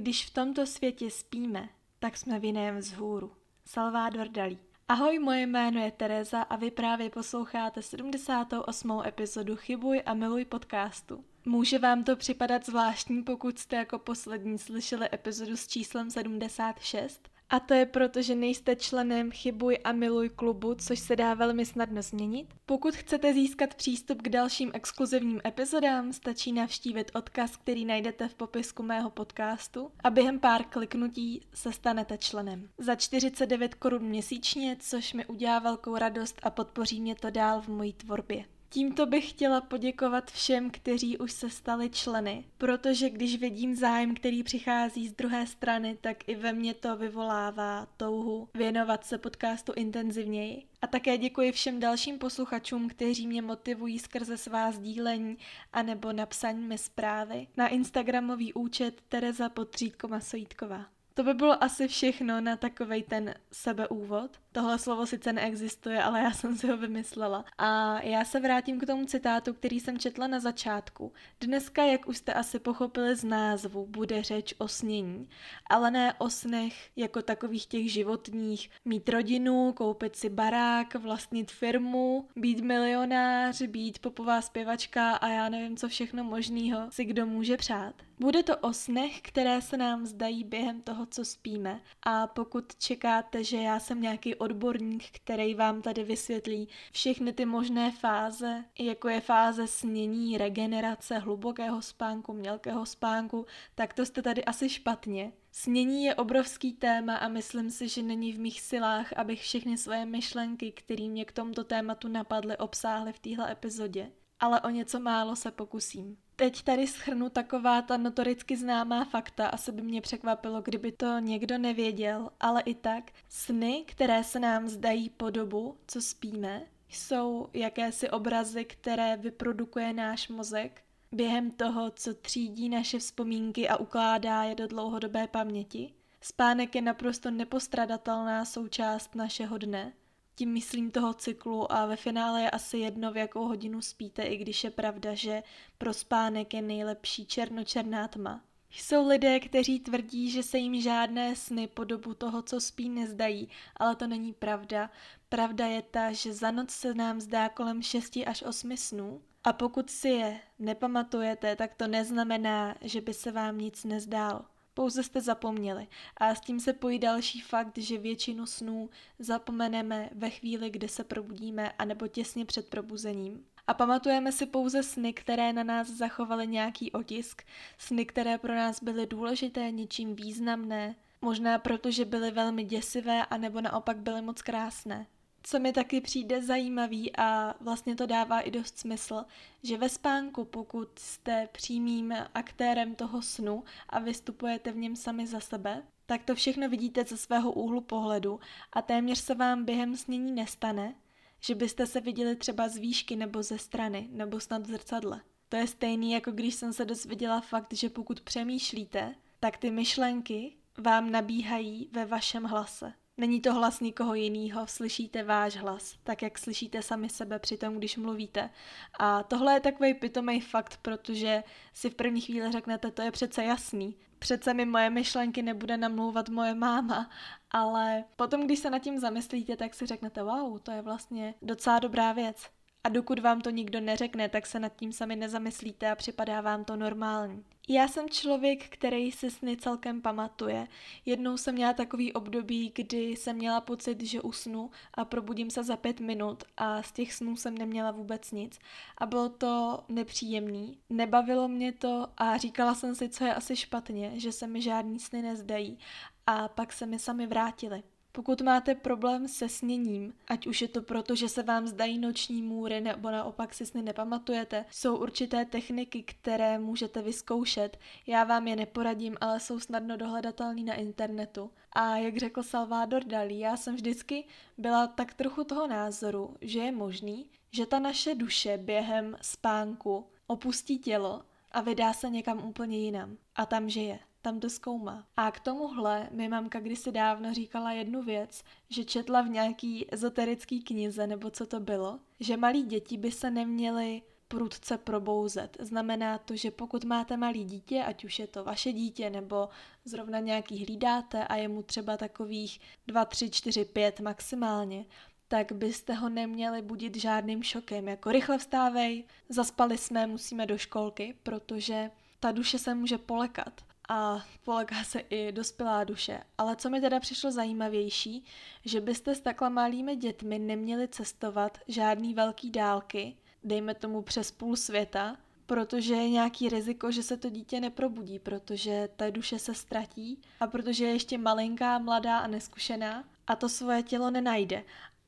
Když v tomto světě spíme, tak jsme v jiném vzhůru. Salvador Dalí. Ahoj, moje jméno je Tereza a vy právě posloucháte 78. epizodu Chybuj a miluj podcastu. Může vám to připadat zvláštní, pokud jste jako poslední slyšeli epizodu s číslem 76? A to je proto, že nejste členem Chybuj a miluj klubu, což se dá velmi snadno změnit. Pokud chcete získat přístup k dalším exkluzivním epizodám, stačí navštívit odkaz, který najdete v popisku mého podcastu a během pár kliknutí se stanete členem. Za 49 korun měsíčně, což mi udělá velkou radost a podpoří mě to dál v mojí tvorbě. Tímto bych chtěla poděkovat všem, kteří už se stali členy, protože když vidím zájem, který přichází z druhé strany, tak i ve mně to vyvolává touhu věnovat se podcastu intenzivněji. A také děkuji všem dalším posluchačům, kteří mě motivují skrze svá sdílení anebo napsaní mi zprávy na Instagramový účet Tereza Potřídko Masojítková. To by bylo asi všechno na takovej ten sebeúvod. Tohle slovo sice neexistuje, ale já jsem si ho vymyslela. A já se vrátím k tomu citátu, který jsem četla na začátku. Dneska, jak už jste asi pochopili z názvu, bude řeč o snění. Ale ne o snech jako takových těch životních. Mít rodinu, koupit si barák, vlastnit firmu, být milionář, být popová zpěvačka a já nevím, co všechno možného si kdo může přát. Bude to o snech, které se nám zdají během toho, co spíme. A pokud čekáte, že já jsem nějaký odborník, který vám tady vysvětlí všechny ty možné fáze, jako je fáze snění, regenerace, hlubokého spánku, mělkého spánku, tak to jste tady asi špatně. Snění je obrovský téma a myslím si, že není v mých silách, abych všechny svoje myšlenky, které mě k tomuto tématu napadly, obsáhly v téhle epizodě. Ale o něco málo se pokusím. Teď tady schrnu taková ta notoricky známá fakta, asi by mě překvapilo, kdyby to někdo nevěděl, ale i tak sny, které se nám zdají po dobu, co spíme, jsou jakési obrazy, které vyprodukuje náš mozek během toho, co třídí naše vzpomínky a ukládá je do dlouhodobé paměti. Spánek je naprosto nepostradatelná součást našeho dne tím myslím toho cyklu a ve finále je asi jedno, v jakou hodinu spíte, i když je pravda, že pro spánek je nejlepší černočerná tma. Jsou lidé, kteří tvrdí, že se jim žádné sny po dobu toho, co spí, nezdají, ale to není pravda. Pravda je ta, že za noc se nám zdá kolem 6 až 8 snů a pokud si je nepamatujete, tak to neznamená, že by se vám nic nezdálo. Pouze jste zapomněli. A s tím se pojí další fakt, že většinu snů zapomeneme ve chvíli, kdy se probudíme, anebo těsně před probuzením. A pamatujeme si pouze sny, které na nás zachovaly nějaký otisk, sny, které pro nás byly důležité, něčím významné, možná proto, že byly velmi děsivé, anebo naopak byly moc krásné. Co mi taky přijde zajímavý a vlastně to dává i dost smysl, že ve spánku, pokud jste přímým aktérem toho snu a vystupujete v něm sami za sebe, tak to všechno vidíte ze svého úhlu pohledu a téměř se vám během snění nestane, že byste se viděli třeba z výšky nebo ze strany nebo snad v zrcadle. To je stejný, jako když jsem se dozvěděla fakt, že pokud přemýšlíte, tak ty myšlenky vám nabíhají ve vašem hlase. Není to hlas nikoho jiného, slyšíte váš hlas, tak jak slyšíte sami sebe při tom, když mluvíte. A tohle je takový pitomý fakt, protože si v první chvíli řeknete, to je přece jasný. Přece mi moje myšlenky nebude namlouvat moje máma, ale potom, když se nad tím zamyslíte, tak si řeknete, wow, to je vlastně docela dobrá věc. A dokud vám to nikdo neřekne, tak se nad tím sami nezamyslíte a připadá vám to normální. Já jsem člověk, který si sny celkem pamatuje. Jednou jsem měla takový období, kdy jsem měla pocit, že usnu a probudím se za pět minut a z těch snů jsem neměla vůbec nic. A bylo to nepříjemný, nebavilo mě to a říkala jsem si, co je asi špatně, že se mi žádný sny nezdají a pak se mi sami vrátily. Pokud máte problém se sněním, ať už je to proto, že se vám zdají noční můry nebo naopak si sny nepamatujete, jsou určité techniky, které můžete vyzkoušet. Já vám je neporadím, ale jsou snadno dohledatelné na internetu. A jak řekl Salvador Dalí, já jsem vždycky byla tak trochu toho názoru, že je možný, že ta naše duše během spánku opustí tělo a vydá se někam úplně jinam. A tam žije tam to zkoumá. A k tomuhle mi mamka kdysi dávno říkala jednu věc, že četla v nějaký ezoterický knize, nebo co to bylo, že malí děti by se neměly prudce probouzet. Znamená to, že pokud máte malý dítě, ať už je to vaše dítě nebo zrovna nějaký hlídáte a je mu třeba takových 2, 3, 4, 5 maximálně, tak byste ho neměli budit žádným šokem, jako rychle vstávej, zaspali jsme, musíme do školky, protože ta duše se může polekat a poleká se i dospělá duše. Ale co mi teda přišlo zajímavější, že byste s takhle malými dětmi neměli cestovat žádný velký dálky, dejme tomu přes půl světa, protože je nějaký riziko, že se to dítě neprobudí, protože ta duše se ztratí a protože je ještě malinká, mladá a neskušená a to svoje tělo nenajde.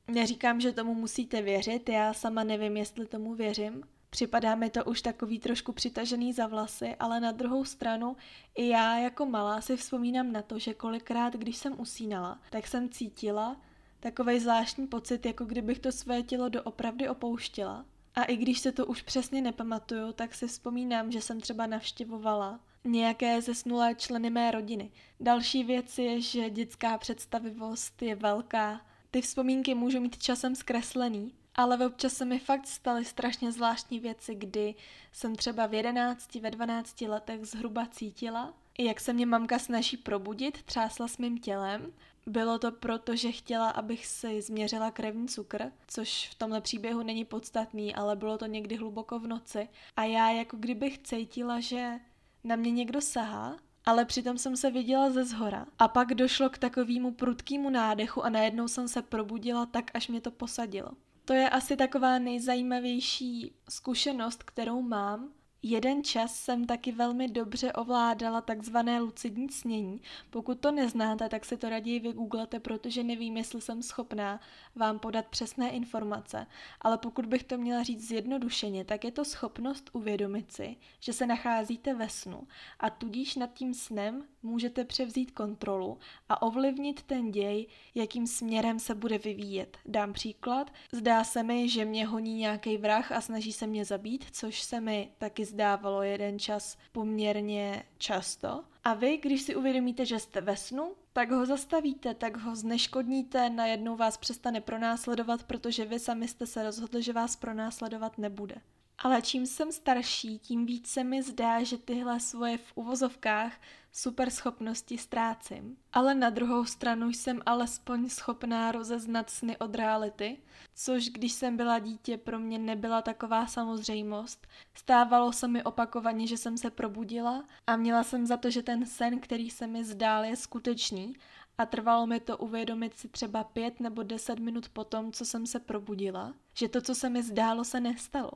Neříkám, že tomu musíte věřit, já sama nevím, jestli tomu věřím. Připadá mi to už takový trošku přitažený za vlasy, ale na druhou stranu i já jako malá si vzpomínám na to, že kolikrát, když jsem usínala, tak jsem cítila takový zvláštní pocit, jako kdybych to své tělo doopravdy opouštěla. A i když se to už přesně nepamatuju, tak si vzpomínám, že jsem třeba navštěvovala nějaké zesnulé členy mé rodiny. Další věc je, že dětská představivost je velká ty vzpomínky můžou mít časem zkreslený, ale občas se mi fakt staly strašně zvláštní věci, kdy jsem třeba v 11, ve 12 letech zhruba cítila, jak se mě mamka snaží probudit, třásla s mým tělem. Bylo to proto, že chtěla, abych si změřila krevní cukr, což v tomhle příběhu není podstatný, ale bylo to někdy hluboko v noci. A já jako kdybych cítila, že na mě někdo sahá ale přitom jsem se viděla ze zhora. A pak došlo k takovému prudkému nádechu a najednou jsem se probudila tak, až mě to posadilo. To je asi taková nejzajímavější zkušenost, kterou mám, Jeden čas jsem taky velmi dobře ovládala takzvané lucidní snění. Pokud to neznáte, tak si to raději vygooglete, protože nevím, jestli jsem schopná vám podat přesné informace. Ale pokud bych to měla říct zjednodušeně, tak je to schopnost uvědomit si, že se nacházíte ve snu a tudíž nad tím snem můžete převzít kontrolu a ovlivnit ten děj, jakým směrem se bude vyvíjet. Dám příklad. Zdá se mi, že mě honí nějaký vrah a snaží se mě zabít, což se mi taky zdávalo jeden čas poměrně často. A vy, když si uvědomíte, že jste ve snu, tak ho zastavíte, tak ho zneškodníte, najednou vás přestane pronásledovat, protože vy sami jste se rozhodli, že vás pronásledovat nebude. Ale čím jsem starší, tím víc se mi zdá, že tyhle svoje v uvozovkách super schopnosti ztrácím. Ale na druhou stranu jsem alespoň schopná rozeznat sny od reality, což když jsem byla dítě pro mě nebyla taková samozřejmost. Stávalo se mi opakovaně, že jsem se probudila a měla jsem za to, že ten sen, který se mi zdál, je skutečný a trvalo mi to uvědomit si třeba pět nebo deset minut potom, co jsem se probudila, že to, co se mi zdálo, se nestalo.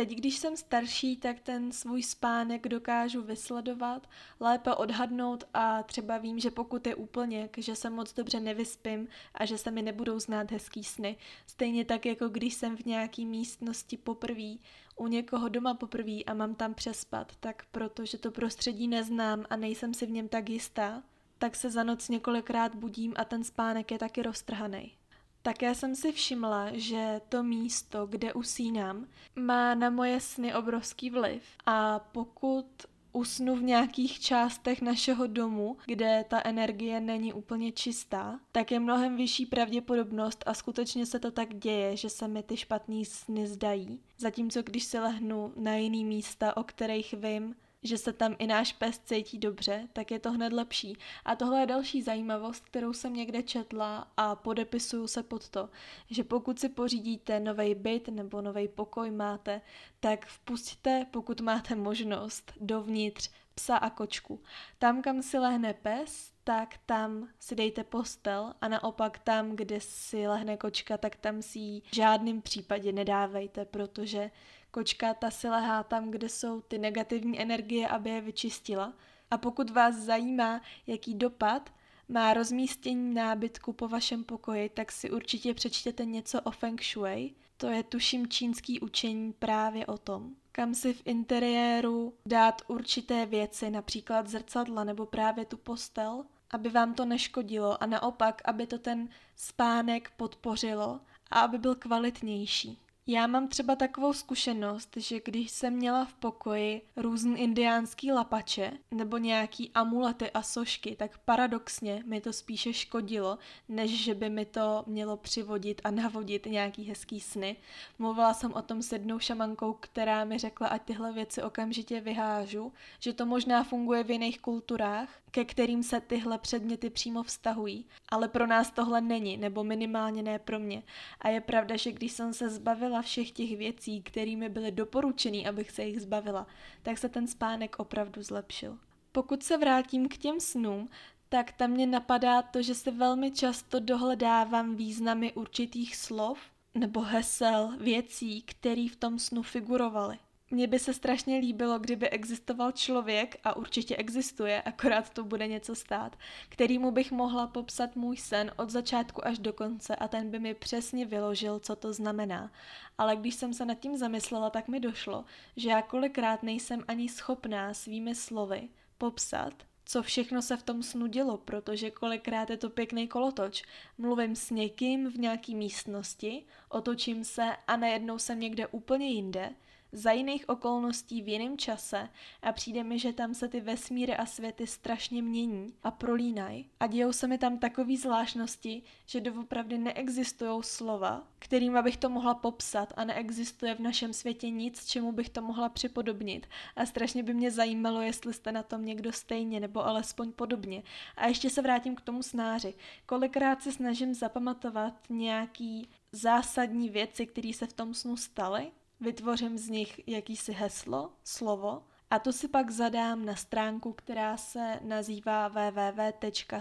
Teď, když jsem starší, tak ten svůj spánek dokážu vysledovat, lépe odhadnout a třeba vím, že pokud je úplně, že se moc dobře nevyspím a že se mi nebudou znát hezký sny. Stejně tak, jako když jsem v nějaký místnosti poprvé, u někoho doma poprvé a mám tam přespat, tak protože to prostředí neznám a nejsem si v něm tak jistá, tak se za noc několikrát budím a ten spánek je taky roztrhaný. Také jsem si všimla, že to místo, kde usínám, má na moje sny obrovský vliv. A pokud usnu v nějakých částech našeho domu, kde ta energie není úplně čistá, tak je mnohem vyšší pravděpodobnost a skutečně se to tak děje, že se mi ty špatný sny zdají. Zatímco když se lehnu na jiný místa, o kterých vím, že se tam i náš pes cítí dobře, tak je to hned lepší. A tohle je další zajímavost, kterou jsem někde četla a podepisuju se pod to, že pokud si pořídíte nový byt nebo nový pokoj máte, tak vpustíte, pokud máte možnost, dovnitř psa a kočku. Tam, kam si lehne pes, tak tam si dejte postel a naopak tam, kde si lehne kočka, tak tam si ji v žádném případě nedávejte, protože Kočka ta si lehá tam, kde jsou ty negativní energie, aby je vyčistila. A pokud vás zajímá, jaký dopad má rozmístění nábytku po vašem pokoji, tak si určitě přečtěte něco o Feng Shui. To je tuším čínský učení právě o tom. Kam si v interiéru dát určité věci, například zrcadla nebo právě tu postel, aby vám to neškodilo a naopak, aby to ten spánek podpořilo a aby byl kvalitnější. Já mám třeba takovou zkušenost, že když jsem měla v pokoji různý indiánský lapače nebo nějaký amulety a sošky, tak paradoxně mi to spíše škodilo, než že by mi to mělo přivodit a navodit nějaký hezký sny. Mluvila jsem o tom s jednou šamankou, která mi řekla, ať tyhle věci okamžitě vyhážu, že to možná funguje v jiných kulturách, ke kterým se tyhle předměty přímo vztahují, ale pro nás tohle není, nebo minimálně ne pro mě. A je pravda, že když jsem se zbavila všech těch věcí, kterými byly doporučený, abych se jich zbavila, tak se ten spánek opravdu zlepšil. Pokud se vrátím k těm snům, tak tam mě napadá to, že se velmi často dohledávám významy určitých slov nebo hesel, věcí, které v tom snu figurovaly. Mně by se strašně líbilo, kdyby existoval člověk, a určitě existuje, akorát to bude něco stát, kterýmu bych mohla popsat můj sen od začátku až do konce a ten by mi přesně vyložil, co to znamená. Ale když jsem se nad tím zamyslela, tak mi došlo, že já kolikrát nejsem ani schopná svými slovy popsat, co všechno se v tom snu dělo, protože kolikrát je to pěkný kolotoč. Mluvím s někým v nějaký místnosti, otočím se a najednou jsem někde úplně jinde, za jiných okolností v jiném čase a přijde mi, že tam se ty vesmíry a světy strašně mění a prolínají a dějou se mi tam takové zvláštnosti, že doopravdy neexistují slova, kterým bych to mohla popsat a neexistuje v našem světě nic, čemu bych to mohla připodobnit a strašně by mě zajímalo, jestli jste na tom někdo stejně nebo alespoň podobně. A ještě se vrátím k tomu snáři. Kolikrát se snažím zapamatovat nějaký zásadní věci, které se v tom snu staly vytvořím z nich jakýsi heslo, slovo a to si pak zadám na stránku, která se nazývá www.snář.cz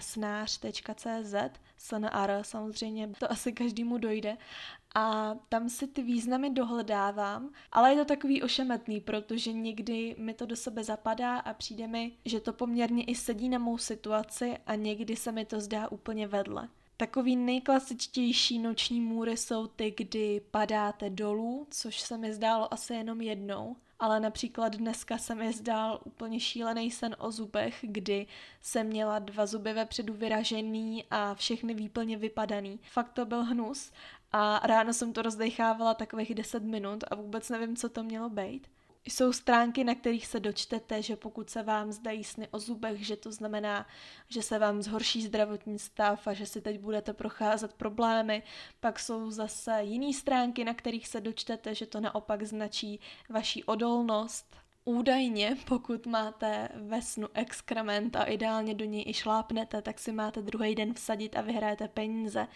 SNR samozřejmě, to asi každému dojde a tam si ty významy dohledávám, ale je to takový ošemetný, protože někdy mi to do sebe zapadá a přijde mi, že to poměrně i sedí na mou situaci a někdy se mi to zdá úplně vedle. Takový nejklasičtější noční můry jsou ty, kdy padáte dolů, což se mi zdálo asi jenom jednou, ale například dneska se mi zdál úplně šílený sen o zubech, kdy jsem měla dva zuby vepředu vyražený a všechny výplně vypadaný. Fakt to byl hnus a ráno jsem to rozdechávala takových 10 minut a vůbec nevím, co to mělo být. Jsou stránky, na kterých se dočtete, že pokud se vám zdají sny o zubech, že to znamená, že se vám zhorší zdravotní stav a že si teď budete procházet problémy. Pak jsou zase jiné stránky, na kterých se dočtete, že to naopak značí vaší odolnost. Údajně, pokud máte ve snu exkrement a ideálně do něj i šlápnete, tak si máte druhý den vsadit a vyhrajete peníze.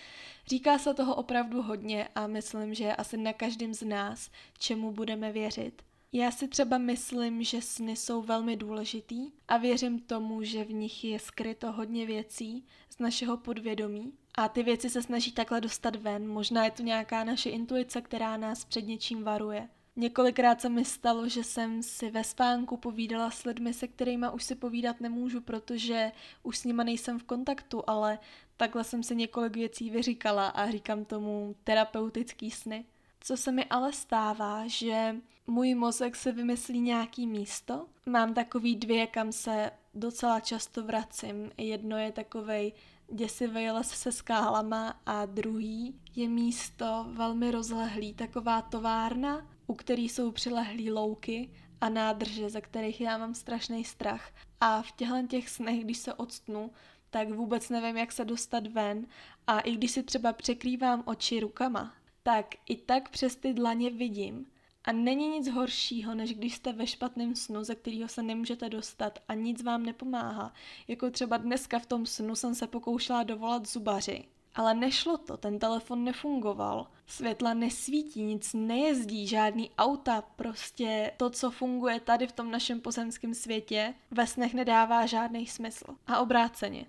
Říká se toho opravdu hodně a myslím, že asi na každém z nás, čemu budeme věřit. Já si třeba myslím, že sny jsou velmi důležitý a věřím tomu, že v nich je skryto hodně věcí z našeho podvědomí a ty věci se snaží takhle dostat ven. Možná je to nějaká naše intuice, která nás před něčím varuje. Několikrát se mi stalo, že jsem si ve spánku povídala s lidmi, se kterými už si povídat nemůžu, protože už s nima nejsem v kontaktu, ale takhle jsem si několik věcí vyříkala a říkám tomu terapeutický sny. Co se mi ale stává, že můj mozek se vymyslí nějaký místo. Mám takový dvě, kam se docela často vracím. Jedno je takovej děsivý les se skálama a druhý je místo velmi rozlehlý, taková továrna, u který jsou přilehlý louky a nádrže, ze kterých já mám strašný strach. A v těchto těch snech, když se odstnu, tak vůbec nevím, jak se dostat ven a i když si třeba překrývám oči rukama, tak i tak přes ty dlaně vidím. A není nic horšího, než když jste ve špatném snu, ze kterého se nemůžete dostat a nic vám nepomáhá. Jako třeba dneska v tom snu jsem se pokoušela dovolat zubaři. Ale nešlo to, ten telefon nefungoval. Světla nesvítí, nic nejezdí, žádný auta, prostě to, co funguje tady v tom našem pozemském světě, ve snech nedává žádný smysl. A obráceně.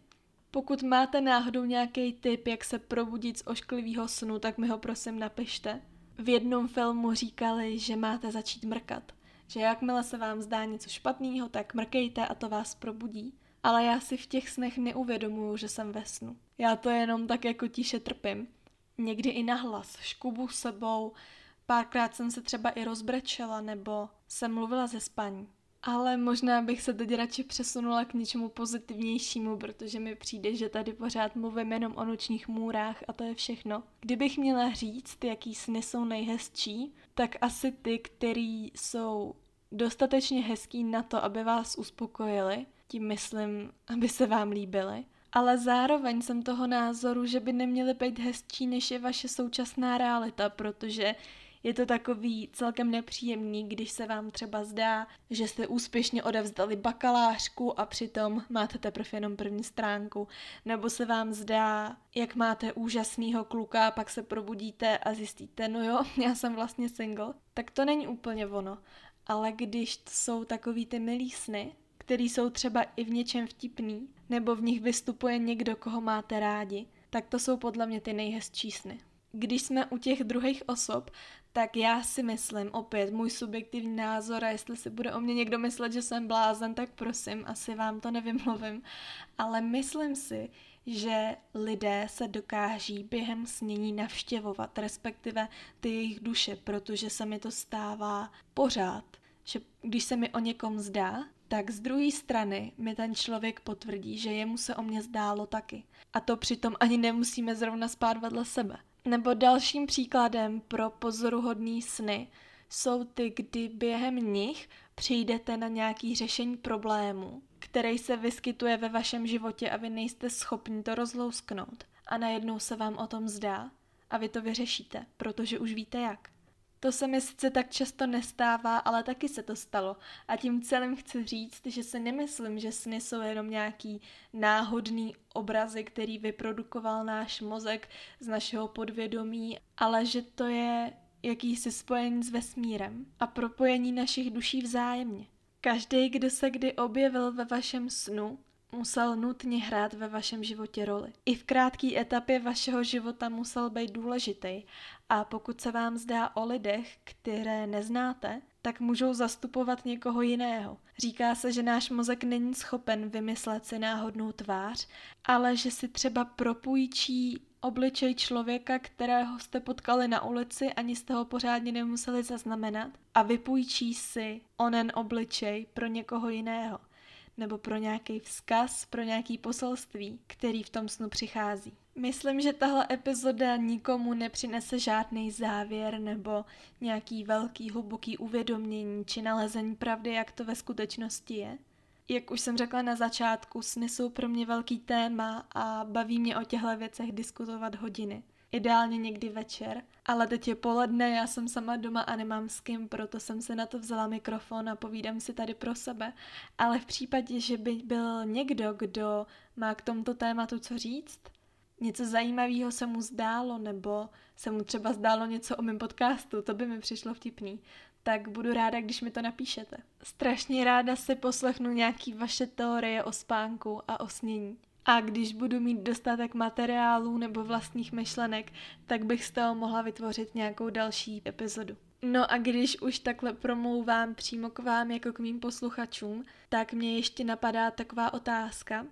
Pokud máte náhodou nějaký tip, jak se probudit z ošklivého snu, tak mi ho prosím napište. V jednom filmu říkali, že máte začít mrkat. Že jakmile se vám zdá něco špatného, tak mrkejte a to vás probudí. Ale já si v těch snech neuvědomuju, že jsem ve snu. Já to jenom tak jako tiše trpím. Někdy i nahlas, škubu sebou, párkrát jsem se třeba i rozbrečela nebo jsem mluvila ze spaní. Ale možná bych se teď radši přesunula k něčemu pozitivnějšímu, protože mi přijde, že tady pořád mluvím jenom o nočních můrách a to je všechno. Kdybych měla říct, jaký sny jsou nejhezčí, tak asi ty, který jsou dostatečně hezký na to, aby vás uspokojili, tím myslím, aby se vám líbily. Ale zároveň jsem toho názoru, že by neměly být hezčí, než je vaše současná realita, protože je to takový celkem nepříjemný, když se vám třeba zdá, že jste úspěšně odevzdali bakalářku a přitom máte teprve jenom první stránku. Nebo se vám zdá, jak máte úžasného kluka, pak se probudíte a zjistíte, no jo, já jsem vlastně single. Tak to není úplně ono. Ale když jsou takový ty milý sny, který jsou třeba i v něčem vtipný, nebo v nich vystupuje někdo, koho máte rádi, tak to jsou podle mě ty nejhezčí sny. Když jsme u těch druhých osob, tak já si myslím, opět můj subjektivní názor a jestli si bude o mě někdo myslet, že jsem blázen, tak prosím, asi vám to nevymluvím, ale myslím si, že lidé se dokáží během snění navštěvovat, respektive ty jejich duše, protože se mi to stává pořád, že když se mi o někom zdá, tak z druhé strany mi ten člověk potvrdí, že jemu se o mě zdálo taky. A to přitom ani nemusíme zrovna spát vedle sebe. Nebo dalším příkladem pro pozoruhodný sny jsou ty, kdy během nich přijdete na nějaký řešení problému, který se vyskytuje ve vašem životě a vy nejste schopni to rozlousknout. A najednou se vám o tom zdá a vy to vyřešíte, protože už víte jak. To se mi sice tak často nestává, ale taky se to stalo. A tím celým chci říct, že si nemyslím, že sny jsou jenom nějaký náhodný obrazy, který vyprodukoval náš mozek z našeho podvědomí, ale že to je jakýsi spojení s vesmírem a propojení našich duší vzájemně. Každý, kdo se kdy objevil ve vašem snu, musel nutně hrát ve vašem životě roli. I v krátké etapě vašeho života musel být důležitý a pokud se vám zdá o lidech, které neznáte, tak můžou zastupovat někoho jiného. Říká se, že náš mozek není schopen vymyslet si náhodnou tvář, ale že si třeba propůjčí obličej člověka, kterého jste potkali na ulici, ani jste ho pořádně nemuseli zaznamenat a vypůjčí si onen obličej pro někoho jiného nebo pro nějaký vzkaz, pro nějaký poselství, který v tom snu přichází. Myslím, že tahle epizoda nikomu nepřinese žádný závěr nebo nějaký velký hluboký uvědomění či nalezení pravdy, jak to ve skutečnosti je. Jak už jsem řekla na začátku, sny jsou pro mě velký téma a baví mě o těchto věcech diskutovat hodiny ideálně někdy večer. Ale teď je poledne, já jsem sama doma a nemám s kým, proto jsem se na to vzala mikrofon a povídám si tady pro sebe. Ale v případě, že by byl někdo, kdo má k tomuto tématu co říct, něco zajímavého se mu zdálo, nebo se mu třeba zdálo něco o mém podcastu, to by mi přišlo vtipný, tak budu ráda, když mi to napíšete. Strašně ráda si poslechnu nějaký vaše teorie o spánku a o snění. A když budu mít dostatek materiálů nebo vlastních myšlenek, tak bych z toho mohla vytvořit nějakou další epizodu. No a když už takhle promlouvám přímo k vám jako k mým posluchačům, tak mě ještě napadá taková otázka.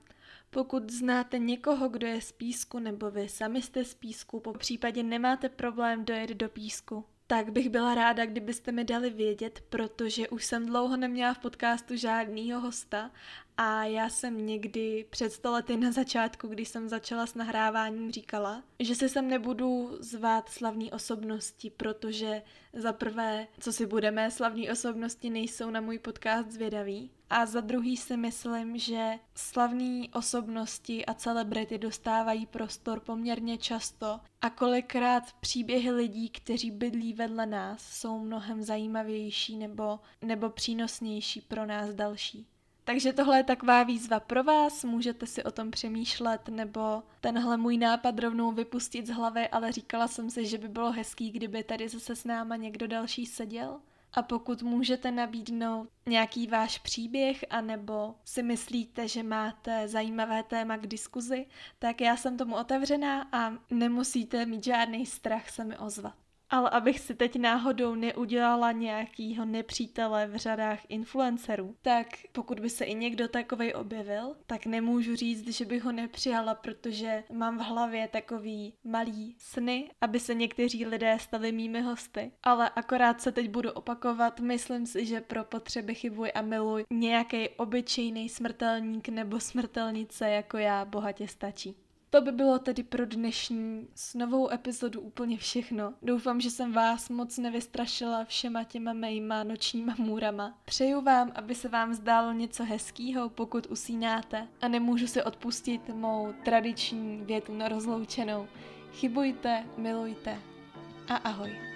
Pokud znáte někoho, kdo je z písku, nebo vy sami jste z písku, po případě nemáte problém dojet do písku, tak bych byla ráda, kdybyste mi dali vědět, protože už jsem dlouho neměla v podcastu žádnýho hosta a já jsem někdy před stolety na začátku, když jsem začala s nahráváním, říkala, že se sem nebudu zvát slavní osobnosti, protože za prvé, co si budeme, slavní osobnosti nejsou na můj podcast zvědaví. A za druhý si myslím, že slavní osobnosti a celebrity dostávají prostor poměrně často a kolikrát příběhy lidí, kteří bydlí vedle nás, jsou mnohem zajímavější nebo, nebo přínosnější pro nás další. Takže tohle je taková výzva pro vás, můžete si o tom přemýšlet nebo tenhle můj nápad rovnou vypustit z hlavy, ale říkala jsem si, že by bylo hezký, kdyby tady zase s náma někdo další seděl. A pokud můžete nabídnout nějaký váš příběh, anebo si myslíte, že máte zajímavé téma k diskuzi, tak já jsem tomu otevřená a nemusíte mít žádný strach se mi ozvat. Ale abych si teď náhodou neudělala nějakýho nepřítele v řadách influencerů, tak pokud by se i někdo takovej objevil, tak nemůžu říct, že bych ho nepřijala, protože mám v hlavě takový malý sny, aby se někteří lidé stali mými hosty. Ale akorát se teď budu opakovat, myslím si, že pro potřeby chybuj a miluj nějaký obyčejný smrtelník nebo smrtelnice jako já bohatě stačí. To by bylo tedy pro dnešní s novou epizodu úplně všechno. Doufám, že jsem vás moc nevystrašila všema těma mýma nočníma můrama. Přeju vám, aby se vám zdálo něco hezkýho, pokud usínáte a nemůžu si odpustit mou tradiční větu na rozloučenou. Chybujte, milujte a ahoj.